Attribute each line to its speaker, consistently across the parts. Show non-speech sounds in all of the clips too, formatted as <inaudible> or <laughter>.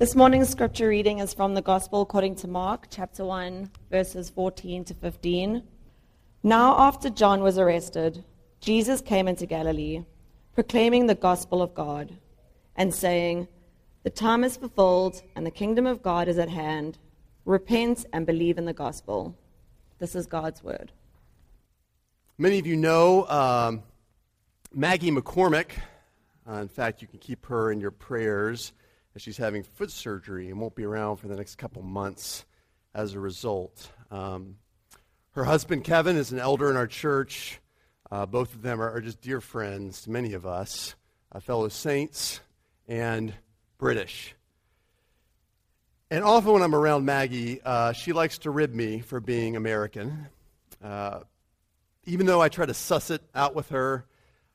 Speaker 1: This morning's scripture reading is from the Gospel according to Mark, chapter 1, verses 14 to 15. Now, after John was arrested, Jesus came into Galilee, proclaiming the gospel of God, and saying, The time is fulfilled, and the kingdom of God is at hand. Repent and believe in the gospel. This is God's word.
Speaker 2: Many of you know um, Maggie McCormick. Uh, in fact, you can keep her in your prayers as she's having foot surgery and won't be around for the next couple months as a result. Um, her husband, Kevin, is an elder in our church. Uh, both of them are, are, just dear friends to many of us, uh, fellow saints, and British. And often when I'm around Maggie, uh, she likes to rib me for being American. Uh, even though I try to suss it out with her,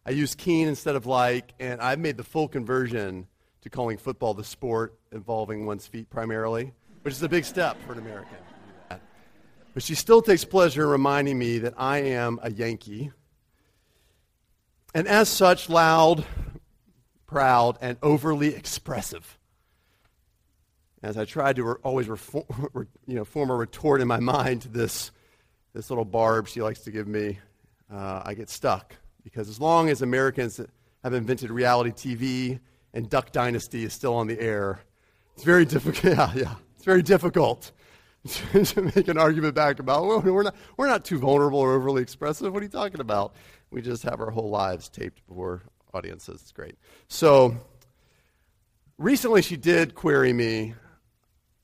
Speaker 2: I use keen instead of like, and I've made the full conversion to calling football the sport involving one's feet primarily, which is a big step for an American. But she still takes pleasure in reminding me that I am a Yankee. And as such, loud, proud, and overly expressive. As I tried to re- always reform, <laughs> you know, form a retort in my mind to this, this little barb she likes to give me, uh, I get stuck. Because as long as Americans have invented reality TV and Duck Dynasty is still on the air, it's very difficult. <laughs> Yeah, yeah, it's very difficult <laughs> to make an argument back about, well, we're not, we're not too vulnerable or overly expressive. What are you talking about? We just have our whole lives taped before audiences. It's great. So, recently she did query me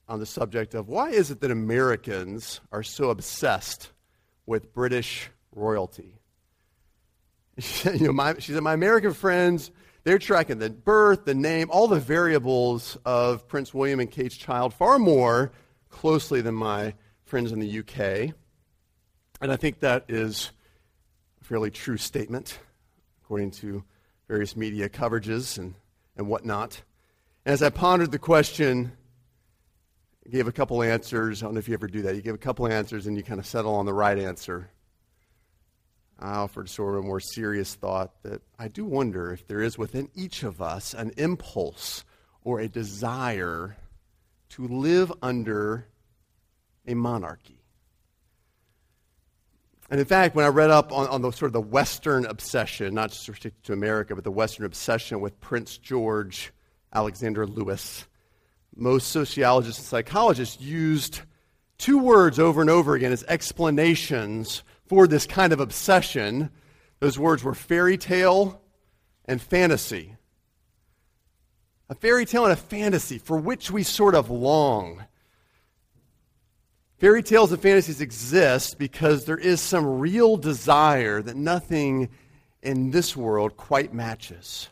Speaker 2: on the subject of why is it that Americans are so obsessed with British royalty? <laughs> you know, my, she said, my American friends, they're tracking the birth, the name, all the variables of Prince William and Kate's child far more closely than my friends in the UK. And I think that is a fairly true statement, according to various media coverages and, and whatnot. And as I pondered the question, I gave a couple answers. I don't know if you ever do that. You give a couple answers and you kind of settle on the right answer. I offered sort of a more serious thought that I do wonder if there is within each of us an impulse or a desire to live under a monarchy. And in fact, when I read up on, on the sort of the Western obsession, not just restricted to America, but the Western obsession with Prince George Alexander Louis, most sociologists and psychologists used two words over and over again as explanations for this kind of obsession. Those words were fairy tale and fantasy a fairy tale and a fantasy for which we sort of long. Fairy tales and fantasies exist because there is some real desire that nothing in this world quite matches.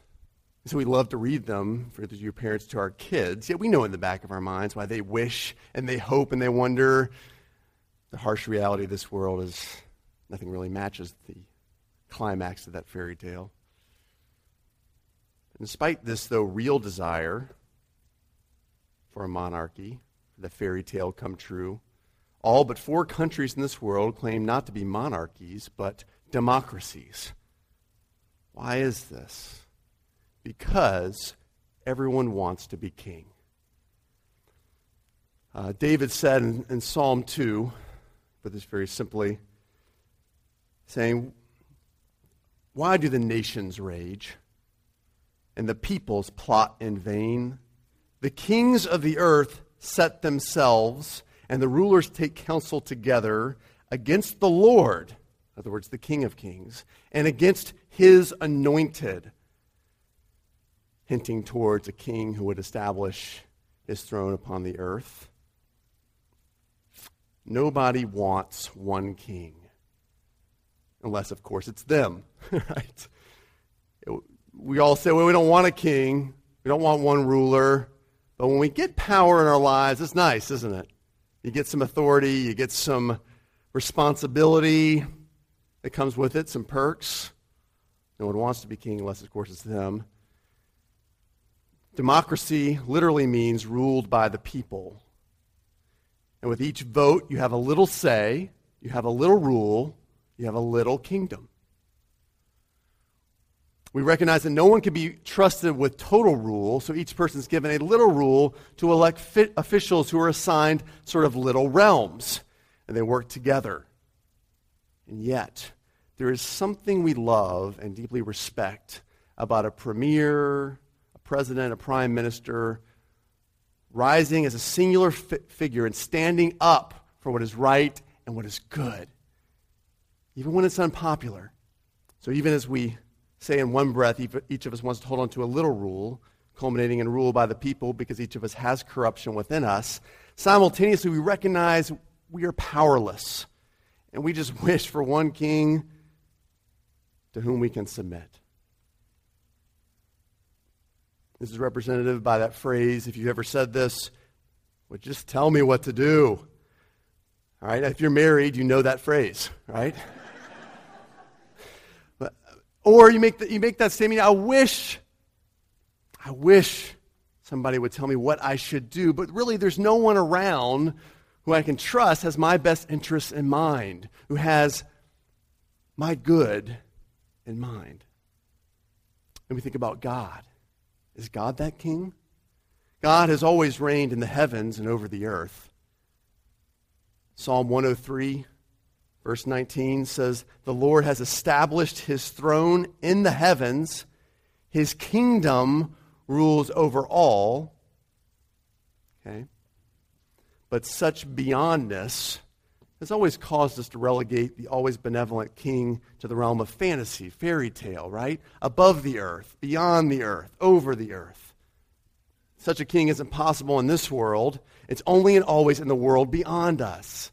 Speaker 2: So we love to read them for your parents to our kids. Yet we know in the back of our minds why they wish and they hope and they wonder. The harsh reality of this world is nothing really matches the climax of that fairy tale. Despite this, though, real desire for a monarchy, for the fairy tale come true, all but four countries in this world claim not to be monarchies, but democracies. Why is this? Because everyone wants to be king. Uh, David said in, in Psalm 2, put this very simply, saying, Why do the nations rage? and the peoples plot in vain. The kings of the earth set themselves, and the rulers take counsel together against the Lord, in other words, the King of Kings, and against his anointed, hinting towards a king who would establish his throne upon the earth. Nobody wants one king, unless, of course, it's them, <laughs> right? We all say, well, we don't want a king. We don't want one ruler. But when we get power in our lives, it's nice, isn't it? You get some authority, you get some responsibility that comes with it, some perks. No one wants to be king unless, of course, it's them. Democracy literally means ruled by the people. And with each vote, you have a little say, you have a little rule, you have a little kingdom. We recognize that no one can be trusted with total rule, so each person's given a little rule to elect officials who are assigned sort of little realms, and they work together. And yet, there is something we love and deeply respect about a premier, a president, a prime minister rising as a singular fi- figure and standing up for what is right and what is good, even when it's unpopular. So, even as we say in one breath, each of us wants to hold on to a little rule, culminating in rule by the people because each of us has corruption within us, simultaneously we recognize we are powerless. And we just <laughs> wish for one king to whom we can submit. This is representative by that phrase, if you've ever said this, well, just tell me what to do. All right, if you're married, you know that phrase, right? Or you make, the, you make that statement, I wish, I wish somebody would tell me what I should do, but really there's no one around who I can trust has my best interests in mind, who has my good in mind. And we think about God. Is God that king? God has always reigned in the heavens and over the earth. Psalm 103 Verse 19 says, The Lord has established his throne in the heavens, his kingdom rules over all. Okay? But such beyondness has always caused us to relegate the always benevolent king to the realm of fantasy, fairy tale, right? Above the earth, beyond the earth, over the earth. Such a king isn't possible in this world. It's only and always in the world beyond us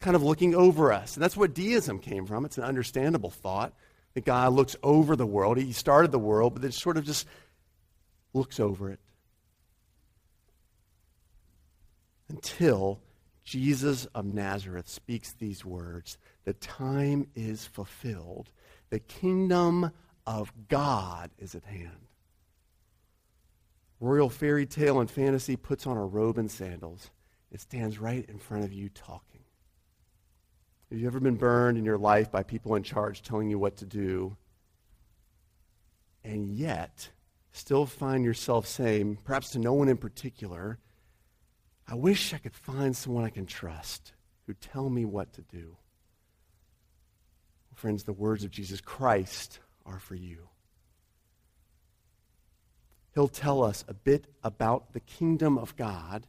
Speaker 2: kind of looking over us. And that's what deism came from. It's an understandable thought that God looks over the world. He started the world, but then sort of just looks over it. Until Jesus of Nazareth speaks these words The time is fulfilled, the kingdom of God is at hand. Royal fairy tale and fantasy puts on a robe and sandals. It stands right in front of you talking. Have you ever been burned in your life by people in charge telling you what to do? And yet, still find yourself saying, perhaps to no one in particular, I wish I could find someone I can trust who tell me what to do. Friends, the words of Jesus Christ are for you. He'll tell us a bit about the kingdom of God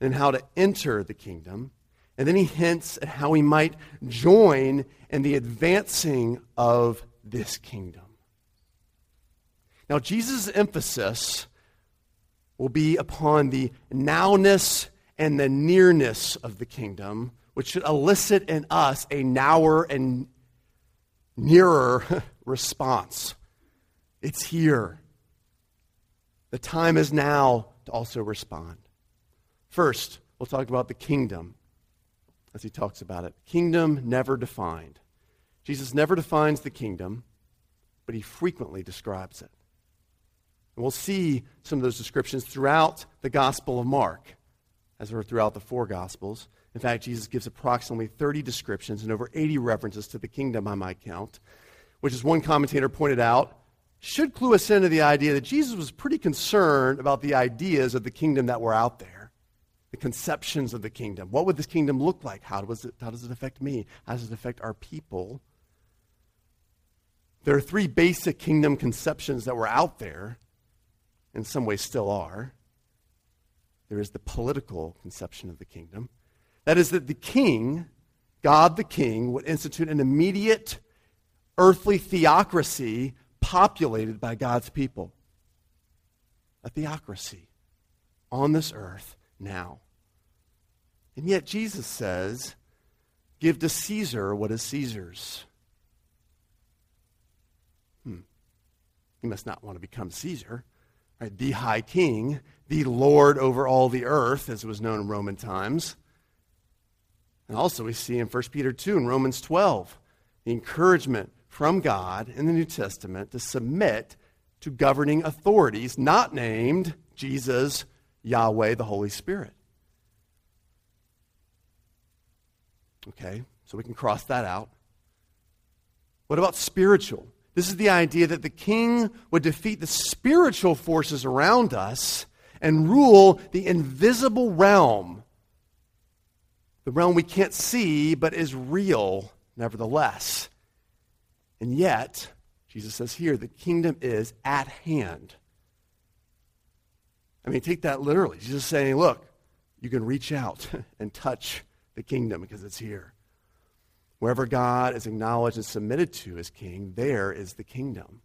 Speaker 2: and how to enter the kingdom and then he hints at how we might join in the advancing of this kingdom. Now, Jesus' emphasis will be upon the nowness and the nearness of the kingdom, which should elicit in us a nower and nearer <laughs> response. It's here. The time is now to also respond. First, we'll talk about the kingdom as he talks about it. Kingdom never defined. Jesus never defines the kingdom, but he frequently describes it. And we'll see some of those descriptions throughout the Gospel of Mark, as we're throughout the four Gospels. In fact, Jesus gives approximately 30 descriptions and over 80 references to the kingdom, I might count, which, as one commentator pointed out, should clue us into the idea that Jesus was pretty concerned about the ideas of the kingdom that were out there the conceptions of the kingdom. What would this kingdom look like? How does it, how does it affect me? How does it affect our people? There are three basic kingdom conceptions that were out there, in some ways still are. There is the political conception of the kingdom. That is, that the king, God the king, would institute an immediate earthly theocracy populated by God's people. A theocracy on this earth now. And yet Jesus says, Give to Caesar what is Caesar's. Hmm. You must not want to become Caesar, right? The high king, the Lord over all the earth, as it was known in Roman times. And also, we see in 1 Peter 2 and Romans 12 the encouragement from God in the New Testament to submit to governing authorities not named Jesus Yahweh, the Holy Spirit. Okay, so we can cross that out. What about spiritual? This is the idea that the king would defeat the spiritual forces around us and rule the invisible realm, the realm we can't see but is real nevertheless. And yet, Jesus says here, the kingdom is at hand. I mean, take that literally. Jesus saying, look, you can reach out <laughs> and touch the kingdom because it's here. Wherever God is acknowledged and submitted to as king, there is the kingdom.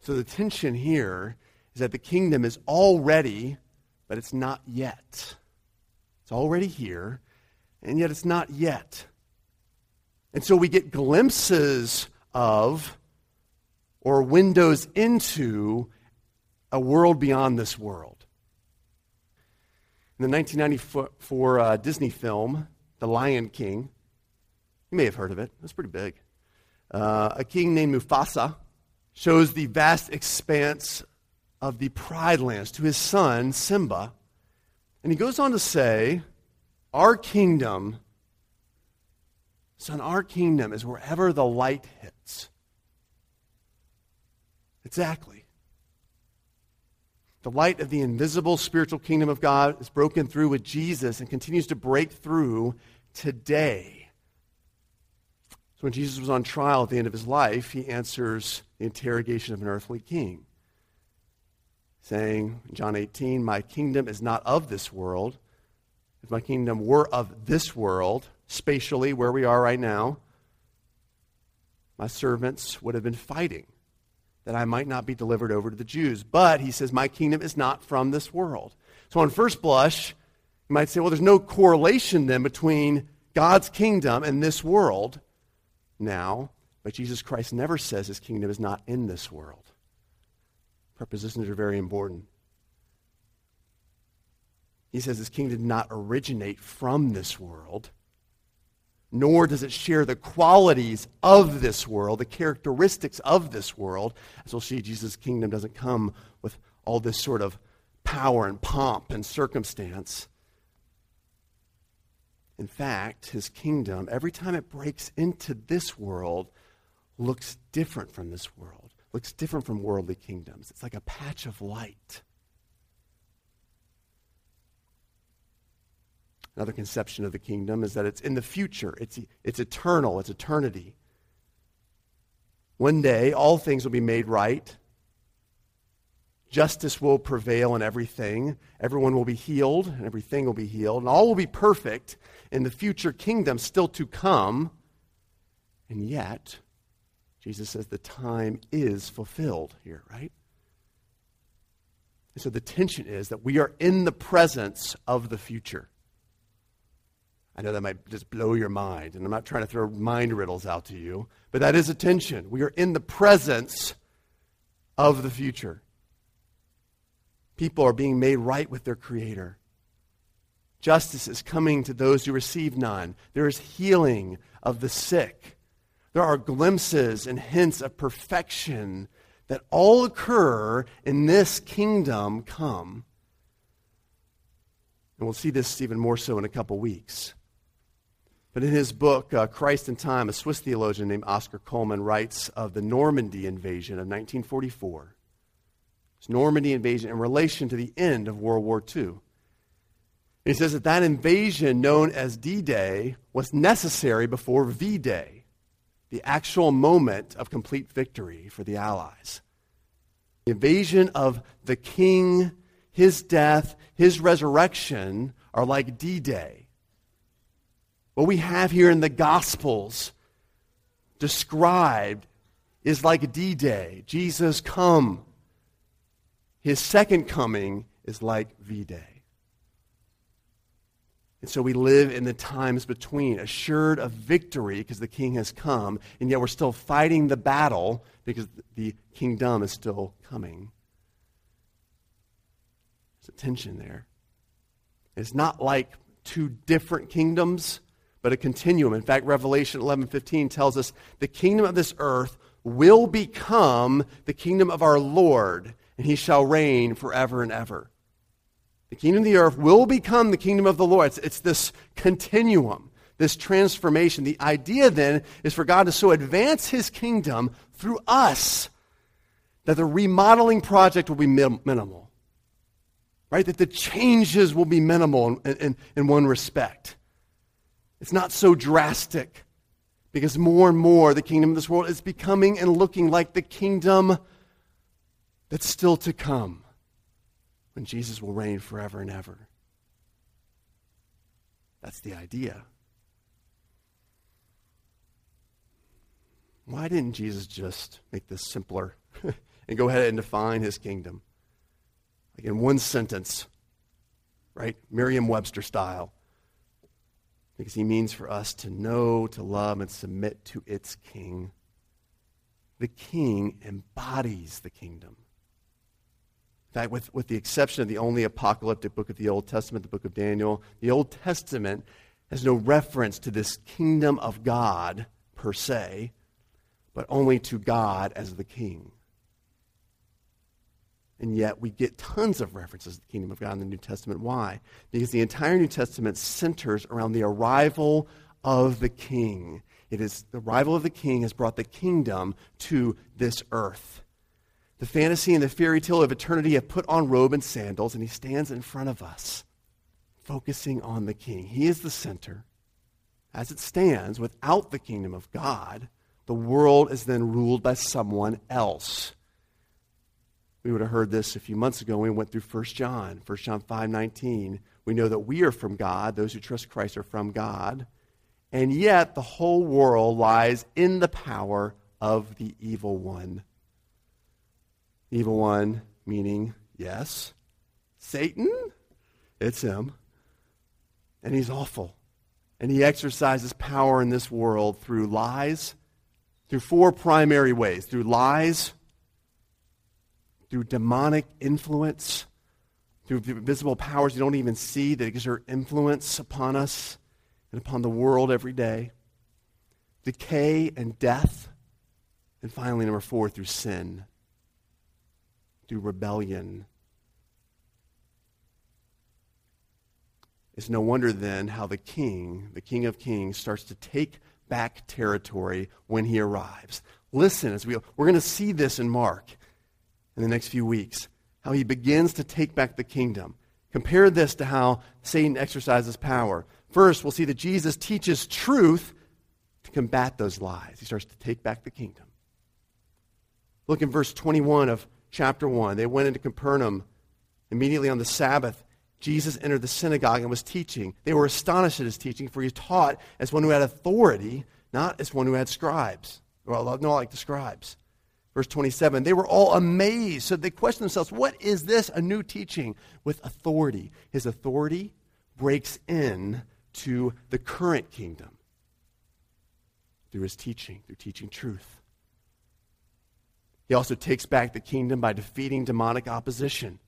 Speaker 2: So the tension here is that the kingdom is already, but it's not yet. It's already here, and yet it's not yet. And so we get glimpses of or windows into a world beyond this world. In the 1994 uh, Disney film, The Lion King, you may have heard of it. It was pretty big. Uh, a king named Mufasa shows the vast expanse of the Pride Lands to his son, Simba. And he goes on to say, Our kingdom, son, our kingdom is wherever the light hits. Exactly. The light of the invisible spiritual kingdom of God is broken through with Jesus and continues to break through today. So when Jesus was on trial at the end of his life, he answers the interrogation of an earthly king, saying, John 18, My kingdom is not of this world. If my kingdom were of this world, spatially, where we are right now, my servants would have been fighting that I might not be delivered over to the Jews. But he says, My kingdom is not from this world. So on first blush, you might say, well, there's no correlation then between God's kingdom and this world now, but Jesus Christ never says his kingdom is not in this world. Prepositions are very important. He says his kingdom did not originate from this world, nor does it share the qualities of this world, the characteristics of this world. As we'll see, Jesus' kingdom doesn't come with all this sort of power and pomp and circumstance. In fact, his kingdom, every time it breaks into this world, looks different from this world, looks different from worldly kingdoms. It's like a patch of light. Another conception of the kingdom is that it's in the future, it's, it's eternal, it's eternity. One day, all things will be made right. Justice will prevail in everything. Everyone will be healed, and everything will be healed, and all will be perfect in the future kingdom still to come. And yet, Jesus says the time is fulfilled here, right? And so the tension is that we are in the presence of the future. I know that might just blow your mind, and I'm not trying to throw mind riddles out to you, but that is a tension. We are in the presence of the future. People are being made right with their Creator. Justice is coming to those who receive none. There is healing of the sick. There are glimpses and hints of perfection that all occur in this kingdom come. And we'll see this even more so in a couple weeks. But in his book, uh, Christ and Time, a Swiss theologian named Oscar Cullmann writes of the Normandy invasion of 1944. It's Normandy invasion in relation to the end of World War II. He says that that invasion, known as D Day, was necessary before V Day, the actual moment of complete victory for the Allies. The invasion of the king, his death, his resurrection are like D Day. What we have here in the Gospels described is like D Day. Jesus come. His second coming is like V Day. And so we live in the times between, assured of victory because the king has come, and yet we're still fighting the battle because the kingdom is still coming. There's a tension there. It's not like two different kingdoms, but a continuum. In fact, Revelation 11:15 tells us the kingdom of this earth will become the kingdom of our Lord, and he shall reign forever and ever. The kingdom of the earth will become the kingdom of the Lord. It's, it's this continuum. this transformation. The idea then is for God to so advance his kingdom through us that the remodeling project will be minimal. Right? That the changes will be minimal in, in, in one respect. It's not so drastic because more and more the kingdom of this world is becoming and looking like the kingdom that's still to come when Jesus will reign forever and ever. That's the idea. Why didn't Jesus just make this simpler <laughs> and go ahead and define his kingdom? Like in one sentence, right? Merriam Webster style. Because he means for us to know, to love, and submit to its king. The king embodies the kingdom. In fact, with, with the exception of the only apocalyptic book of the Old Testament, the book of Daniel, the Old Testament has no reference to this kingdom of God per se, but only to God as the king. And yet we get tons of references to the kingdom of God in the New Testament. Why? Because the entire New Testament centers around the arrival of the king. It is the arrival of the king has brought the kingdom to this earth. The fantasy and the fairy tale of eternity have put on robe and sandals, and he stands in front of us, focusing on the king. He is the center. As it stands, without the kingdom of God, the world is then ruled by someone else. We would have heard this a few months ago when we went through 1 John, 1 John 5 19. We know that we are from God, those who trust Christ are from God, and yet the whole world lies in the power of the evil one. Evil one, meaning, yes, Satan, it's him. And he's awful. And he exercises power in this world through lies, through four primary ways through lies, through demonic influence, through visible powers you don't even see that exert influence upon us and upon the world every day, decay and death, and finally, number four, through sin through rebellion. It's no wonder then how the king, the king of kings, starts to take back territory when he arrives. Listen, as we, we're going to see this in Mark in the next few weeks, how he begins to take back the kingdom. Compare this to how Satan exercises power. First, we'll see that Jesus teaches truth to combat those lies. He starts to take back the kingdom. Look in verse 21 of chapter 1. They went into Capernaum. Immediately on the Sabbath, Jesus entered the synagogue and was teaching. They were astonished at his teaching, for he taught as one who had authority, not as one who had scribes. Well, not like the scribes. Verse 27, they were all amazed. So they questioned themselves, what is this? A new teaching with authority. His authority breaks in to the current kingdom through his teaching, through teaching truth. He also takes back the kingdom by defeating demonic opposition.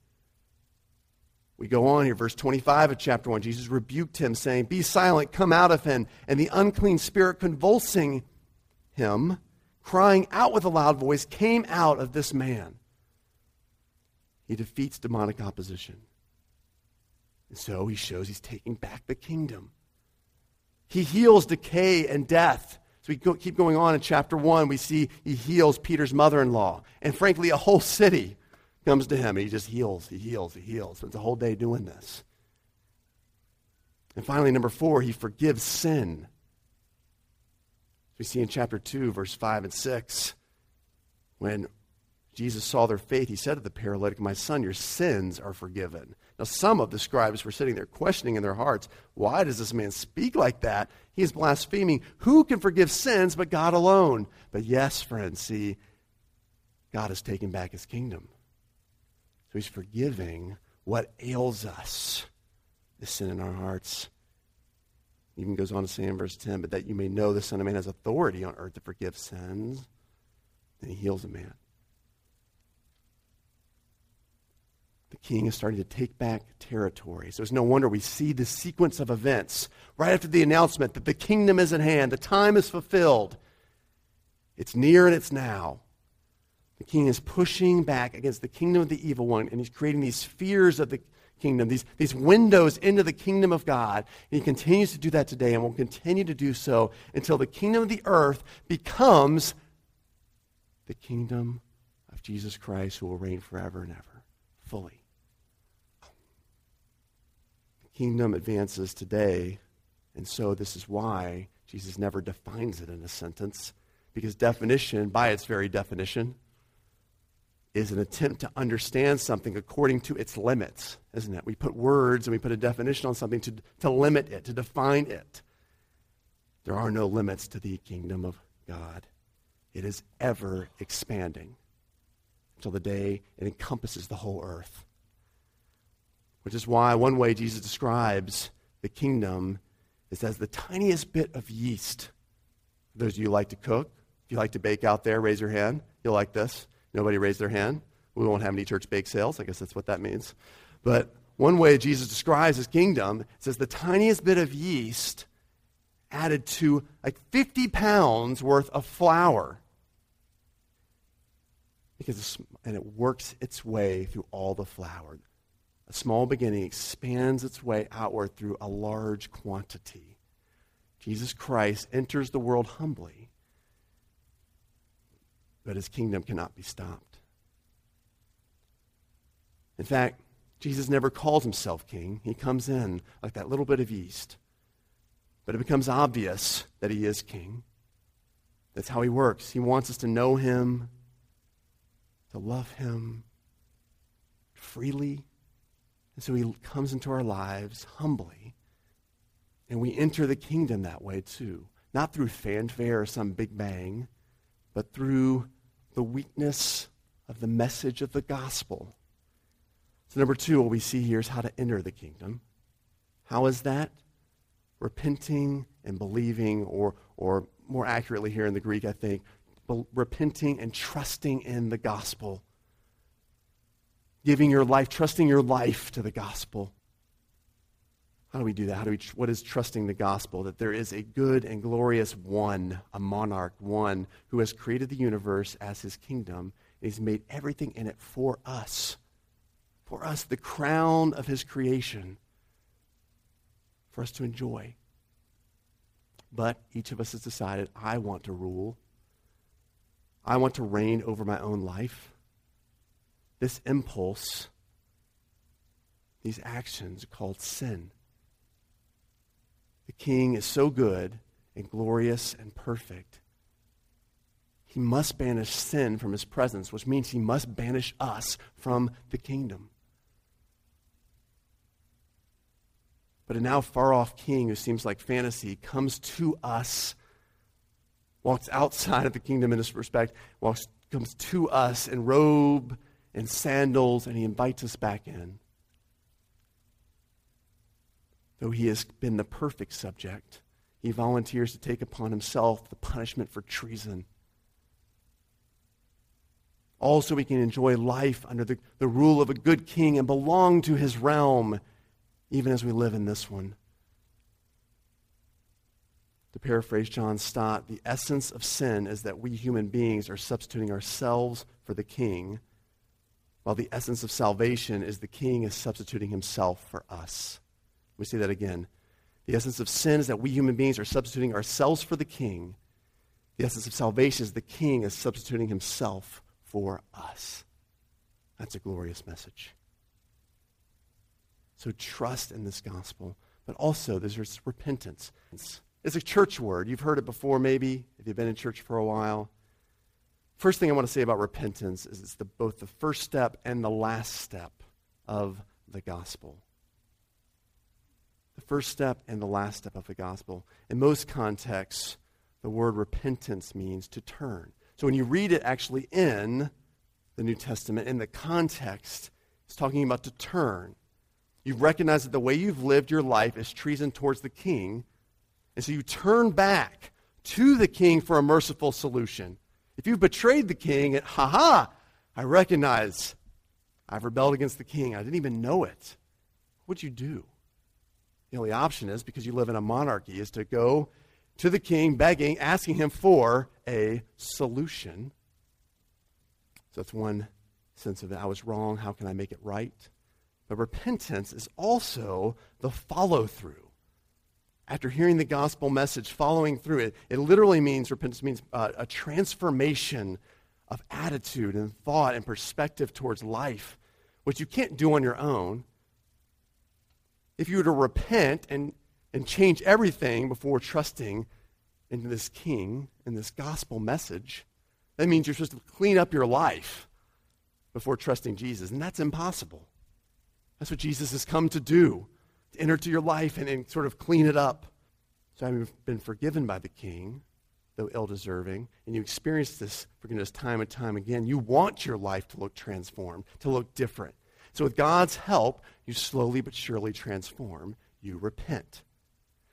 Speaker 2: We go on here, verse 25 of chapter 1. Jesus rebuked him, saying, Be silent, come out of him. And the unclean spirit, convulsing him, crying out with a loud voice, came out of this man. He defeats demonic opposition. And so he shows he's taking back the kingdom. He heals decay and death So we go, keep going on in chapter 1, we see he heals Peter's mother in law. And frankly, a whole city comes to him. And He just heals, he heals, he heals. Spends a whole day doing this. And finally, number four, he forgives sin. We see in chapter 2, verse 5 and 6, when Jesus saw their faith, he said to the paralytic, My son, your sins are forgiven. Now, some of the scribes were sitting there questioning in their hearts, Why does this man speak like that? He is blaspheming. Who can forgive sins but God alone? But yes, friends, see, God has taken back his kingdom. So he's forgiving what ails us, the sin in our hearts. Even goes on to say in verse 10, But that you may know the Son of Man has authority on earth to forgive sins. And he heals a man. the king is starting to take back territory. So it's no wonder we see this sequence of events right after the announcement that the kingdom is at hand, the time is fulfilled. It's near and it's now. The king is pushing back against the kingdom of the evil one, and he's creating these fears of the kingdom, these, these windows into the kingdom of God. And he continues to do that today and will continue to do so until the kingdom of the earth becomes the kingdom of Jesus Christ who will reign forever and ever, fully. The kingdom advances today, and so this is why Jesus never defines it in a sentence, because definition, by its very definition, is an attempt to understand something according to its limits, isn't it? We put words and we put a definition on something to, to limit it, to define it. There are no limits to the kingdom of God. It is ever expanding until the day it encompasses the whole earth. Which is why one way Jesus describes the kingdom is as the tiniest bit of yeast. Those of you like to cook, if you like to bake out there, raise your hand. You'll like this. Nobody raised their hand. We won't have any church bake sales. I guess that's what that means. But one way Jesus describes his kingdom says the tiniest bit of yeast added to like 50 pounds worth of flour. Because and it works its way through all the flour. A small beginning expands its way outward through a large quantity. Jesus Christ enters the world humbly, but his kingdom cannot be stopped. In fact, Jesus never calls himself king. He comes in like that little bit of yeast. But it becomes obvious that he is king. That's how he works. He wants us to know him, to love him freely. And so he comes into our lives humbly. And we enter the kingdom that way too. Not through fanfare or some big bang, but through the weakness of the message of the gospel. So, number two, what we see here is how to enter the kingdom. How is that? repenting and believing, or, or more accurately here in the Greek, I think, be- repenting and trusting in the gospel. Giving your life, trusting your life to the gospel. How do we do that? How do we, what is trusting the gospel? That there is a good and glorious one, a monarch, one who has created the universe as his kingdom. And he's made everything in it for us. For us, the crown of his creation for us to enjoy. But each of us has decided, I want to rule. I want to reign over my own life. This impulse, these actions called sin. King is so good and glorious and perfect. He must banish sin from his presence, which means he must banish us from the kingdom. But a now far off king who seems like fantasy comes to us, walks outside of the kingdom in this respect, walks, comes to us in robe and sandals, and he invites us back in. Though he has been the perfect subject, he volunteers to take upon himself the punishment for treason. Also, we can enjoy life under the, the rule of a good king and belong to his realm even as we live in this one. To paraphrase John Stott, the essence of sin is that we human beings are substituting ourselves for the king, while the essence of salvation is the king is substituting himself for us. Me say that again. The essence of sin is that we human beings are substituting ourselves for the king. The essence of salvation is the king is substituting himself for us. That's a glorious message. So trust in this gospel. But also, there's repentance. It's a church word. You've heard it before, maybe, if you've been in church for a while. First thing I want to say about repentance is it's the, both the first step and the last step of the gospel. First step and the last step of the gospel. In most contexts, the word repentance means to turn. So when you read it actually in the New Testament, in the context, it's talking about to turn. You've recognized that the way you've lived your life is treason towards the king. And so you turn back to the king for a merciful solution. If you've betrayed the king, ha ha, I recognize I've rebelled against the king. I didn't even know it. What'd you do? The only option is, because you live in a monarchy, is to go to the king begging, asking him for a solution. So that's one sense of it. I was wrong. How can I make it right? But repentance is also the follow through. After hearing the gospel message, following through it, it literally means repentance means uh, a transformation of attitude and thought and perspective towards life, which you can't do on your own. If you were to repent and, and change everything before trusting into this king and this gospel message, that means you're supposed to clean up your life before trusting Jesus. And that's impossible. That's what Jesus has come to do to enter to your life and, and sort of clean it up. So having been forgiven by the king, though ill deserving, and you experience this forgiveness time and time again, you want your life to look transformed, to look different. So with God's help, you slowly but surely transform. You repent.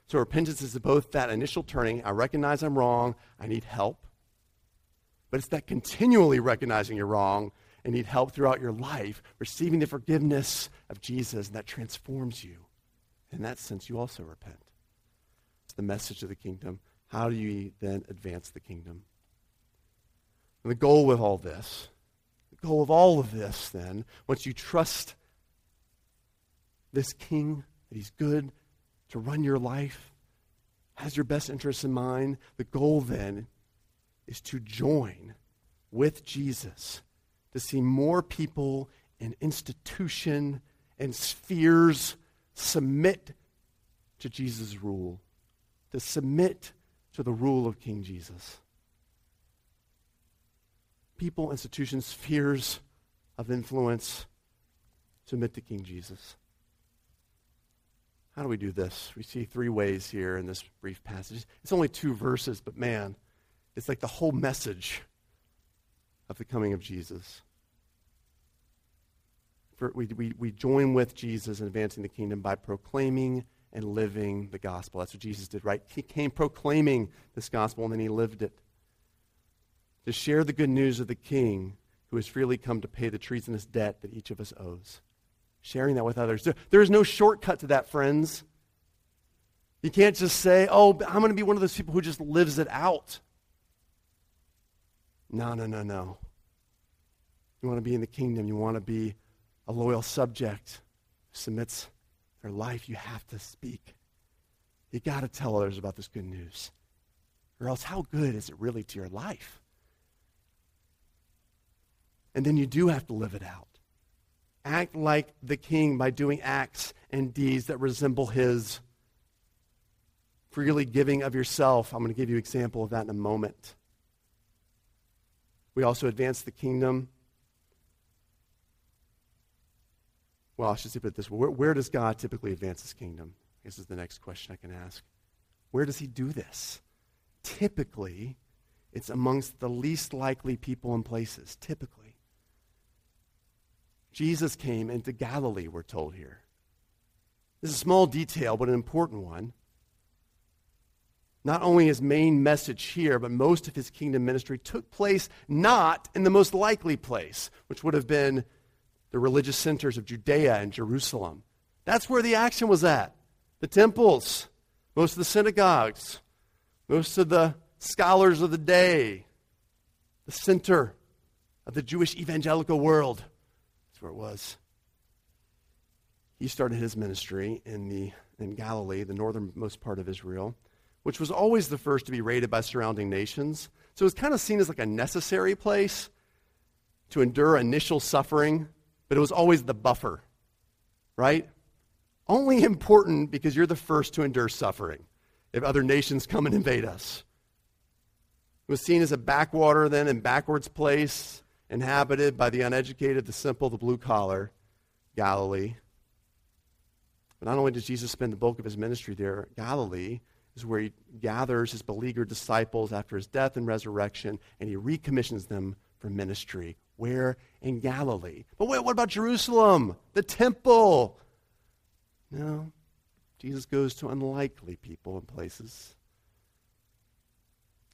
Speaker 2: So repentance is both that initial turning, I recognize I'm wrong, I need help. But it's that continually recognizing you're wrong and need help throughout your life, receiving the forgiveness of Jesus, and that transforms you. In that sense, you also repent. It's the message of the kingdom. How do you then advance the kingdom? And the goal with all this, of all of this, then, once you trust this king, that he's good, to run your life, has your best interests in mind, the goal then is to join with Jesus to see more people and institution and spheres submit to Jesus' rule, to submit to the rule of King Jesus. People, institutions, spheres of influence submit to King Jesus. How do we do this? We see three ways here in this brief passage. It's only two verses, but man, it's like the whole message of the coming of Jesus. For we, we, we join with Jesus in advancing the kingdom by proclaiming and living the gospel. That's what Jesus did, right? He came proclaiming this gospel and then he lived it. To share the good news of the king who has freely come to pay the treasonous debt that each of us owes. Sharing that with others. There, is no shortcut to that, friends. You can't just say, oh, I'm going to be one of those people who just lives it out. No, no, no, no. You want to be in the kingdom. You want to be a loyal subject who submits their life. You have to speak. You got to tell others about this good news. Or else, how good is it really to your life? And then you do have to live it out. Act like the king by doing acts and deeds that resemble his. Freely giving of yourself. I'm going to give you an example of that in a moment. We also advance the kingdom. Well, I should put it this way. Where, where does God typically advance his kingdom? This is the next question I can ask. Where does he do this? Typically, it's amongst the least likely people and places. Typically. Jesus came into Galilee, we're told here. This is a small detail, but an important one not only his main message here, but most of his kingdom ministry took place not in the most likely place, which would have been the religious centers of Judea and Jerusalem. That's where the action was at. The temples, most of the synagogues, most of the scholars of the day, the center of the Jewish evangelical world. That's where it was. He started his ministry in, the, in Galilee, the northernmost part of Israel which was always the first to be raided by surrounding nations. So it was kind of seen as like a necessary place to endure initial suffering, but it was always the buffer, right? Only important because you're the first to endure suffering if other nations come and invade us. It was seen as a backwater then and backwards place inhabited by the uneducated, the simple, the blue collar, Galilee. But not only does Jesus spend the bulk of his ministry there, Galilee, is where he gathers his beleaguered disciples after his death and resurrection, and he recommissions them for ministry. Where? In Galilee. But wait, what about Jerusalem? The temple? No. Jesus goes to unlikely people and places.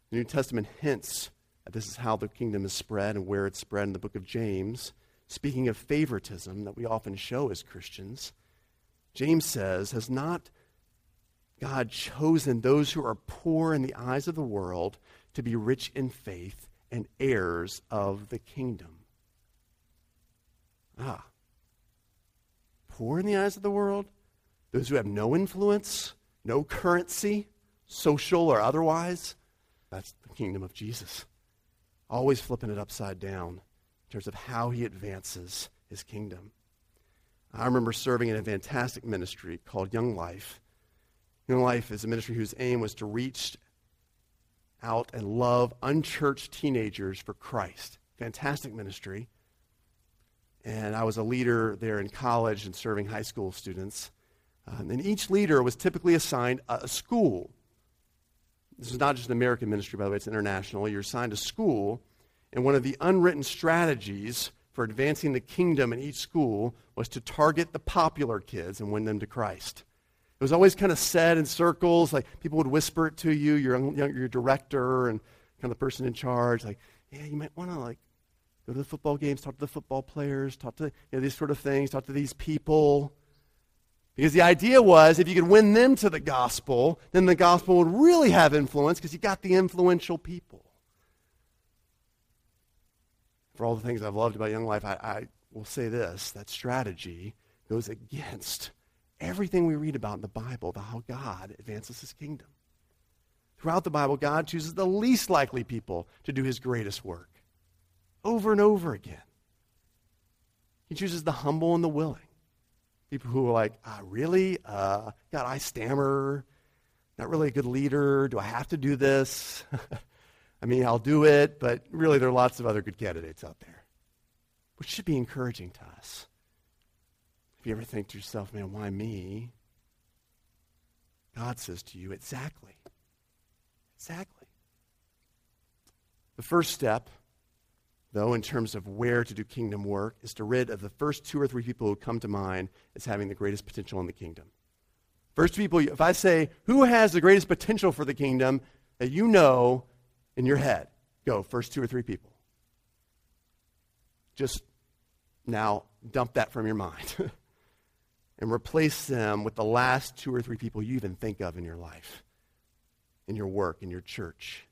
Speaker 2: The New Testament hints this is how the kingdom is spread and where it's spread in the book of James. Speaking of favoritism that we often show as Christians, James says, has not God chosen those who are poor in the eyes of the world to be rich in faith and heirs of the kingdom. Ah. poor in the eyes of the world, those who have no influence, no currency, social or otherwise. That's the kingdom of Jesus. Always flipping it upside down in terms of how he advances his kingdom. I remember serving in a fantastic ministry called Young Life. Young Life is a ministry whose aim was to reach out and love unchurched teenagers for Christ. Fantastic ministry. And I was a leader there in college and serving high school students. Um, and each leader was typically assigned a, a school. This is not just an American ministry, by the way, it's international. You're assigned a school. And one of the unwritten strategies for advancing the kingdom in each school was to target the popular kids and win them to Christ. It was always kind of said in circles, like people would whisper it to you, your, your director and kind of the person in charge, like, yeah, you might want to like go to the football games, talk to the football players, talk to you know, these sort of things, talk to these people. Because the idea was if you could win them to the gospel, then the gospel would really have influence because you got the influential people. For all the things I've loved about Young Life, I, I will say this that strategy goes against everything we read about in the Bible about how God advances his kingdom. Throughout the Bible, God chooses the least likely people to do his greatest work over and over again. He chooses the humble and the willing. People who are like, ah, really? Uh, God, I stammer. Not really a good leader. Do I have to do this? <laughs> I mean, I'll do it, but really, there are lots of other good candidates out there, which should be encouraging to us. If you ever think to yourself, man, why me? God says to you, exactly. Exactly. The first step though, in terms of where to do kingdom work, is to rid of the first two or three people who come to mind as having the greatest potential in the kingdom. First people, if I say, who has the greatest potential for the kingdom that you know in your head, go, first two or three people. Just now dump that from your mind <laughs> and replace them with the last two or three people you even think of in your life, in your work, in your church.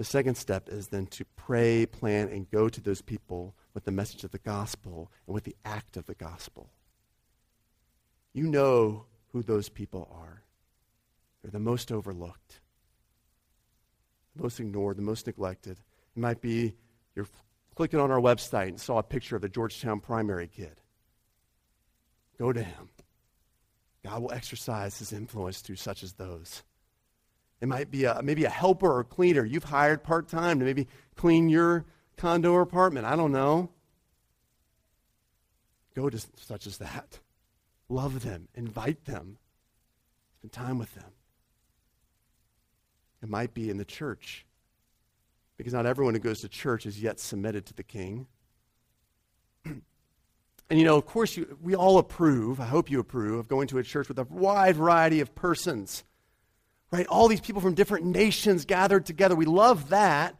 Speaker 2: The second step is then to pray, plan, and go to those people with the message of the gospel and with the act of the gospel. You know who those people are. They're the most overlooked, the most ignored, the most neglected. It might be you're clicking on our website and saw a picture of the Georgetown primary kid. Go to him. God will exercise his influence through such as those. It might be a, maybe a helper or cleaner you've hired part time to maybe clean your condo or apartment. I don't know. Go to such as that. Love them. Invite them. Spend time with them. It might be in the church. Because not everyone who goes to church is yet submitted to the king. <clears throat> and you know, of course, you, we all approve, I hope you approve, of going to a church with a wide variety of persons right? All these people from different nations gathered together. We love that.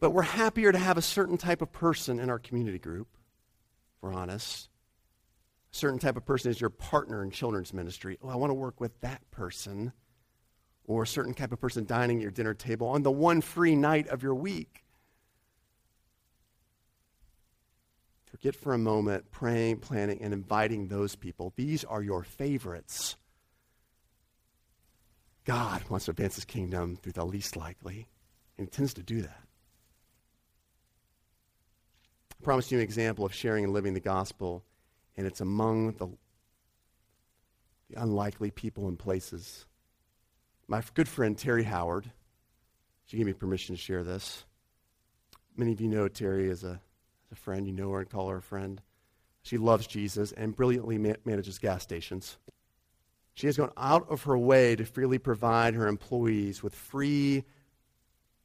Speaker 2: But we're happier to have a certain type of person in our community group, if we're honest. A certain type of person is your partner in children's ministry. Oh, I want to work with that person. Or a certain type of person dining at your dinner table on the one free night of your week. Forget for a moment praying, planning, and inviting those people. These are your favorites. God wants to advance his kingdom through the least likely, he intends to do that. I promised you an example of sharing and living the gospel, and it's among the, the unlikely people and places. My good friend Terry Howard, she gave me permission to share this. Many of you know Terry as a, as a friend. You know her and call her a friend. She loves Jesus and brilliantly ma- manages gas stations. She has gone out of her way to freely provide her employees with free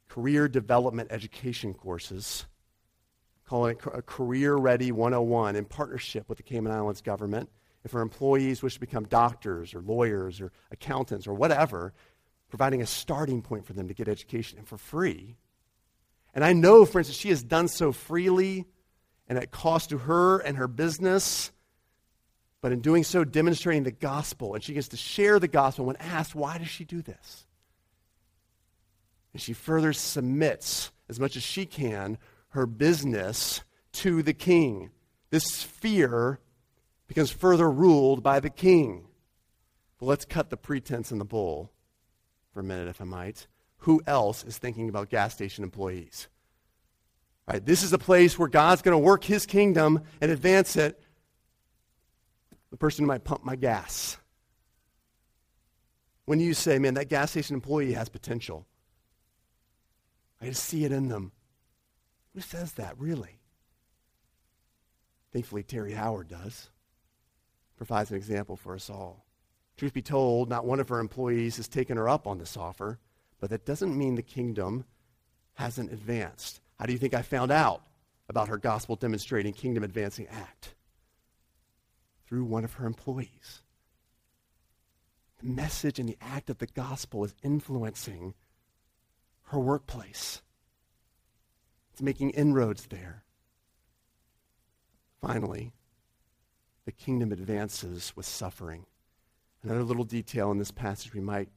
Speaker 2: career development education courses, calling it a Career Ready 101 in partnership with the Cayman Islands government. If her employees wish to become doctors or lawyers or accountants or whatever, providing a starting point for them to get education and for free. And I know, for instance, she has done so freely and at cost to her and her business but in doing so, demonstrating the gospel. And she gets to share the gospel when asked, why does she do this? And she further submits, as much as she can, her business to the king, this sphere becomes further ruled by the king. But let's cut the pretense in the bull for a minute, if I might. Who else is thinking about gas station employees? Right, this is a place where God's going to work his kingdom and advance it. The person who might pump my gas. When you say, man, that gas station employee has potential, I just see it in them. Who says that, really? Thankfully, Terry Howard does. Provides an example for us all. Truth be told, not one of her employees has taken her up on this offer, but that doesn't mean the kingdom hasn't advanced. How do you think I found out about her gospel demonstrating kingdom advancing act? Through one of her employees. The message and the act of the gospel is influencing her workplace. It's making inroads there. Finally, the kingdom advances with suffering. Another little detail in this passage we might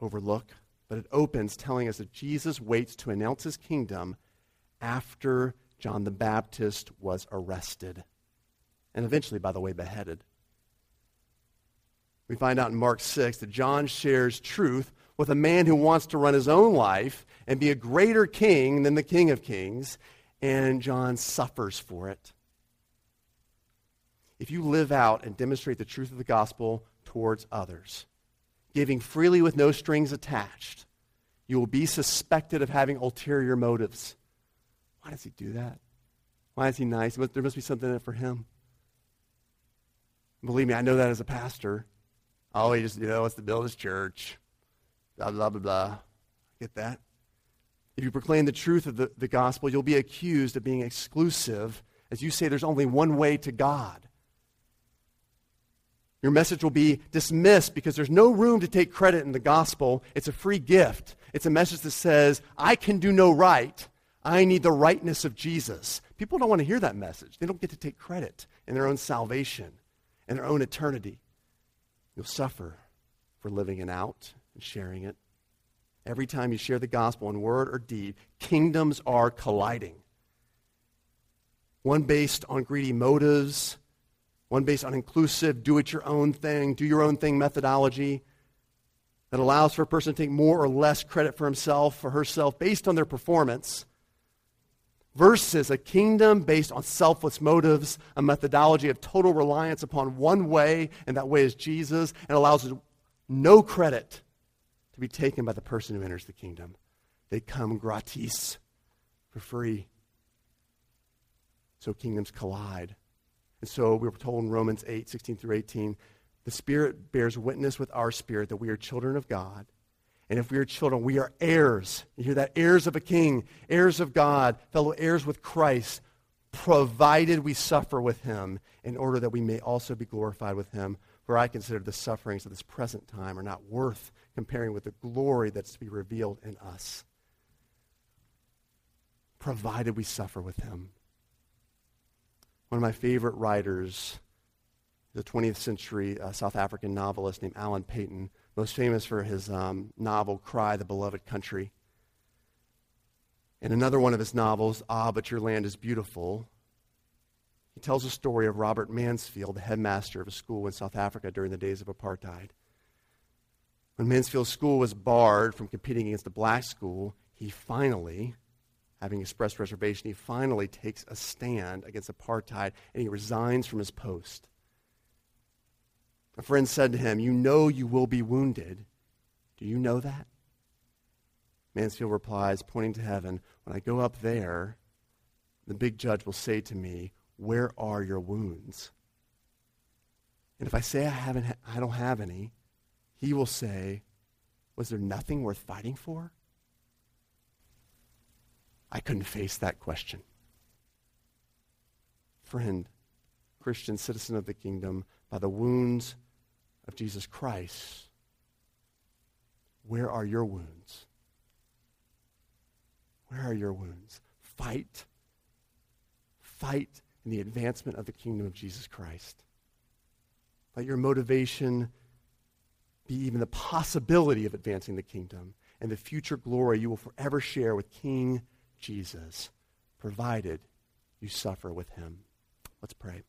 Speaker 2: overlook, but it opens telling us that Jesus waits to announce his kingdom after John the Baptist was arrested and eventually, by the way, beheaded. We find out in Mark 6 that John shares truth with a man who wants to run his own life and be a greater king than the King of Kings, and John suffers for it. If you live out and demonstrate the truth of the gospel towards others, giving freely with no strings attached, you will be suspected of having ulterior motives. Why does he do that? Why is he nice? There must be something in it for him. Believe me, I know that as a pastor. Oh, he just, you know, wants to build his church. Blah, blah, blah, blah. Get that? If you proclaim the truth of the, the gospel, you'll be accused of being exclusive as you say there's only one way to God. Your message will be dismissed because there's no room to take credit in the gospel. It's a free gift. It's a message that says, I can do no right. I need the rightness of Jesus. People don't want to hear that message. They don't get to take credit in their own salvation and their own eternity. You'll suffer for living it out and sharing it. Every time you share the gospel in word or deed, kingdoms are colliding. One based on greedy motives, one based on inclusive, do it your own thing, do your own thing methodology that allows for a person to take more or less credit for himself or herself based on their performance versus a kingdom based on selfless motives, a methodology of total reliance upon one way, and that way is Jesus, and allows no credit to be taken by the person who enters the kingdom. They come gratis, for free. So kingdoms collide. And so we were told in Romans 8, 16 through 18, the Spirit bears witness with our spirit that we are children of God. And if we are children, we are heirs. You hear that? Heirs of a king, heirs of God, fellow heirs with Christ, provided we suffer with him in order that we may also be glorified with him. For I consider the sufferings of this present time are not worth comparing with the glory that's to be revealed in us. Provided we suffer with him. One of my favorite writers, the 20th century uh, South African novelist named Alan Paton, most famous for his um, novel Cry, the Beloved Country. In another one of his novels, Ah, But Your Land is Beautiful, he tells a story of Robert Mansfield, the headmaster of a school in South Africa during the days of apartheid. When Mansfield's school was barred from competing against the black school, he finally, having expressed reservation, he finally takes a stand against apartheid and he resigns from his post. A friend said to him, You know you will be wounded. Do you know that? Mansfield replies, pointing to heaven, When I go up there, the big judge will say to me, Where are your wounds? And if I say I, haven't, I don't have any, he will say, Was there nothing worth fighting for? I couldn't face that question. Friend, Christian citizen of the kingdom, by the wounds of Jesus Christ, where are your wounds? Where are your wounds? Fight. Fight in the advancement of the kingdom of Jesus Christ. Let your motivation be even the possibility of advancing the kingdom and the future glory you will forever share with King Jesus, provided you suffer with him. Let's pray.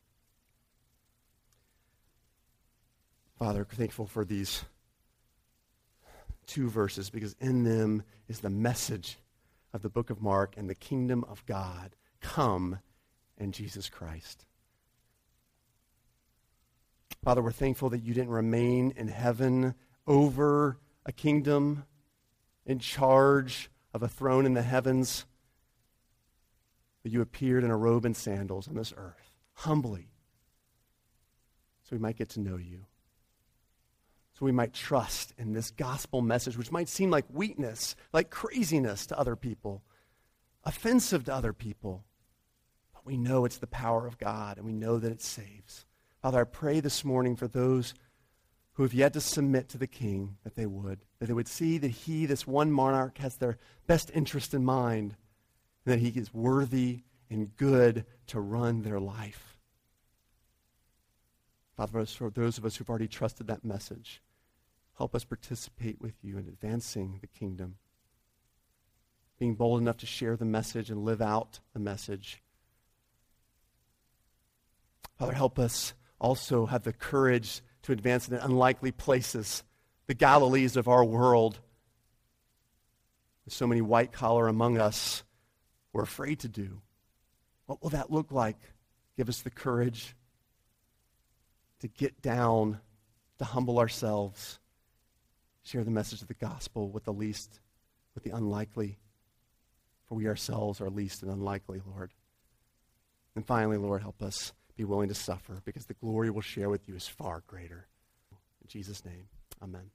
Speaker 2: Father, thankful for these two verses because in them is the message of the book of Mark and the kingdom of God come in Jesus Christ. Father, we're thankful that you didn't remain in heaven over a kingdom, in charge of a throne in the heavens, but you appeared in a robe and sandals on this earth, humbly, so we might get to know you so we might trust in this gospel message, which might seem like weakness, like craziness to other people, offensive to other people. But we know it's the power of God, and we know that it saves. Father, I pray this morning for those who have yet to submit to the king that they would, that they would see that he, this one monarch, has their best interest in mind, and that he is worthy and good to run their life. Father, for those of us who've already trusted that message, Help us participate with you in advancing the kingdom, being bold enough to share the message and live out the message. Father, help us also have the courage to advance in unlikely places, the Galilees of our world. There's so many white collar among us we're afraid to do. What will that look like? Give us the courage to get down, to humble ourselves share the message of the gospel with the least, with the unlikely. For we ourselves are least and unlikely, Lord. And finally, Lord, help us be willing to suffer because the glory we'll share with you is far greater. In Jesus' name, amen.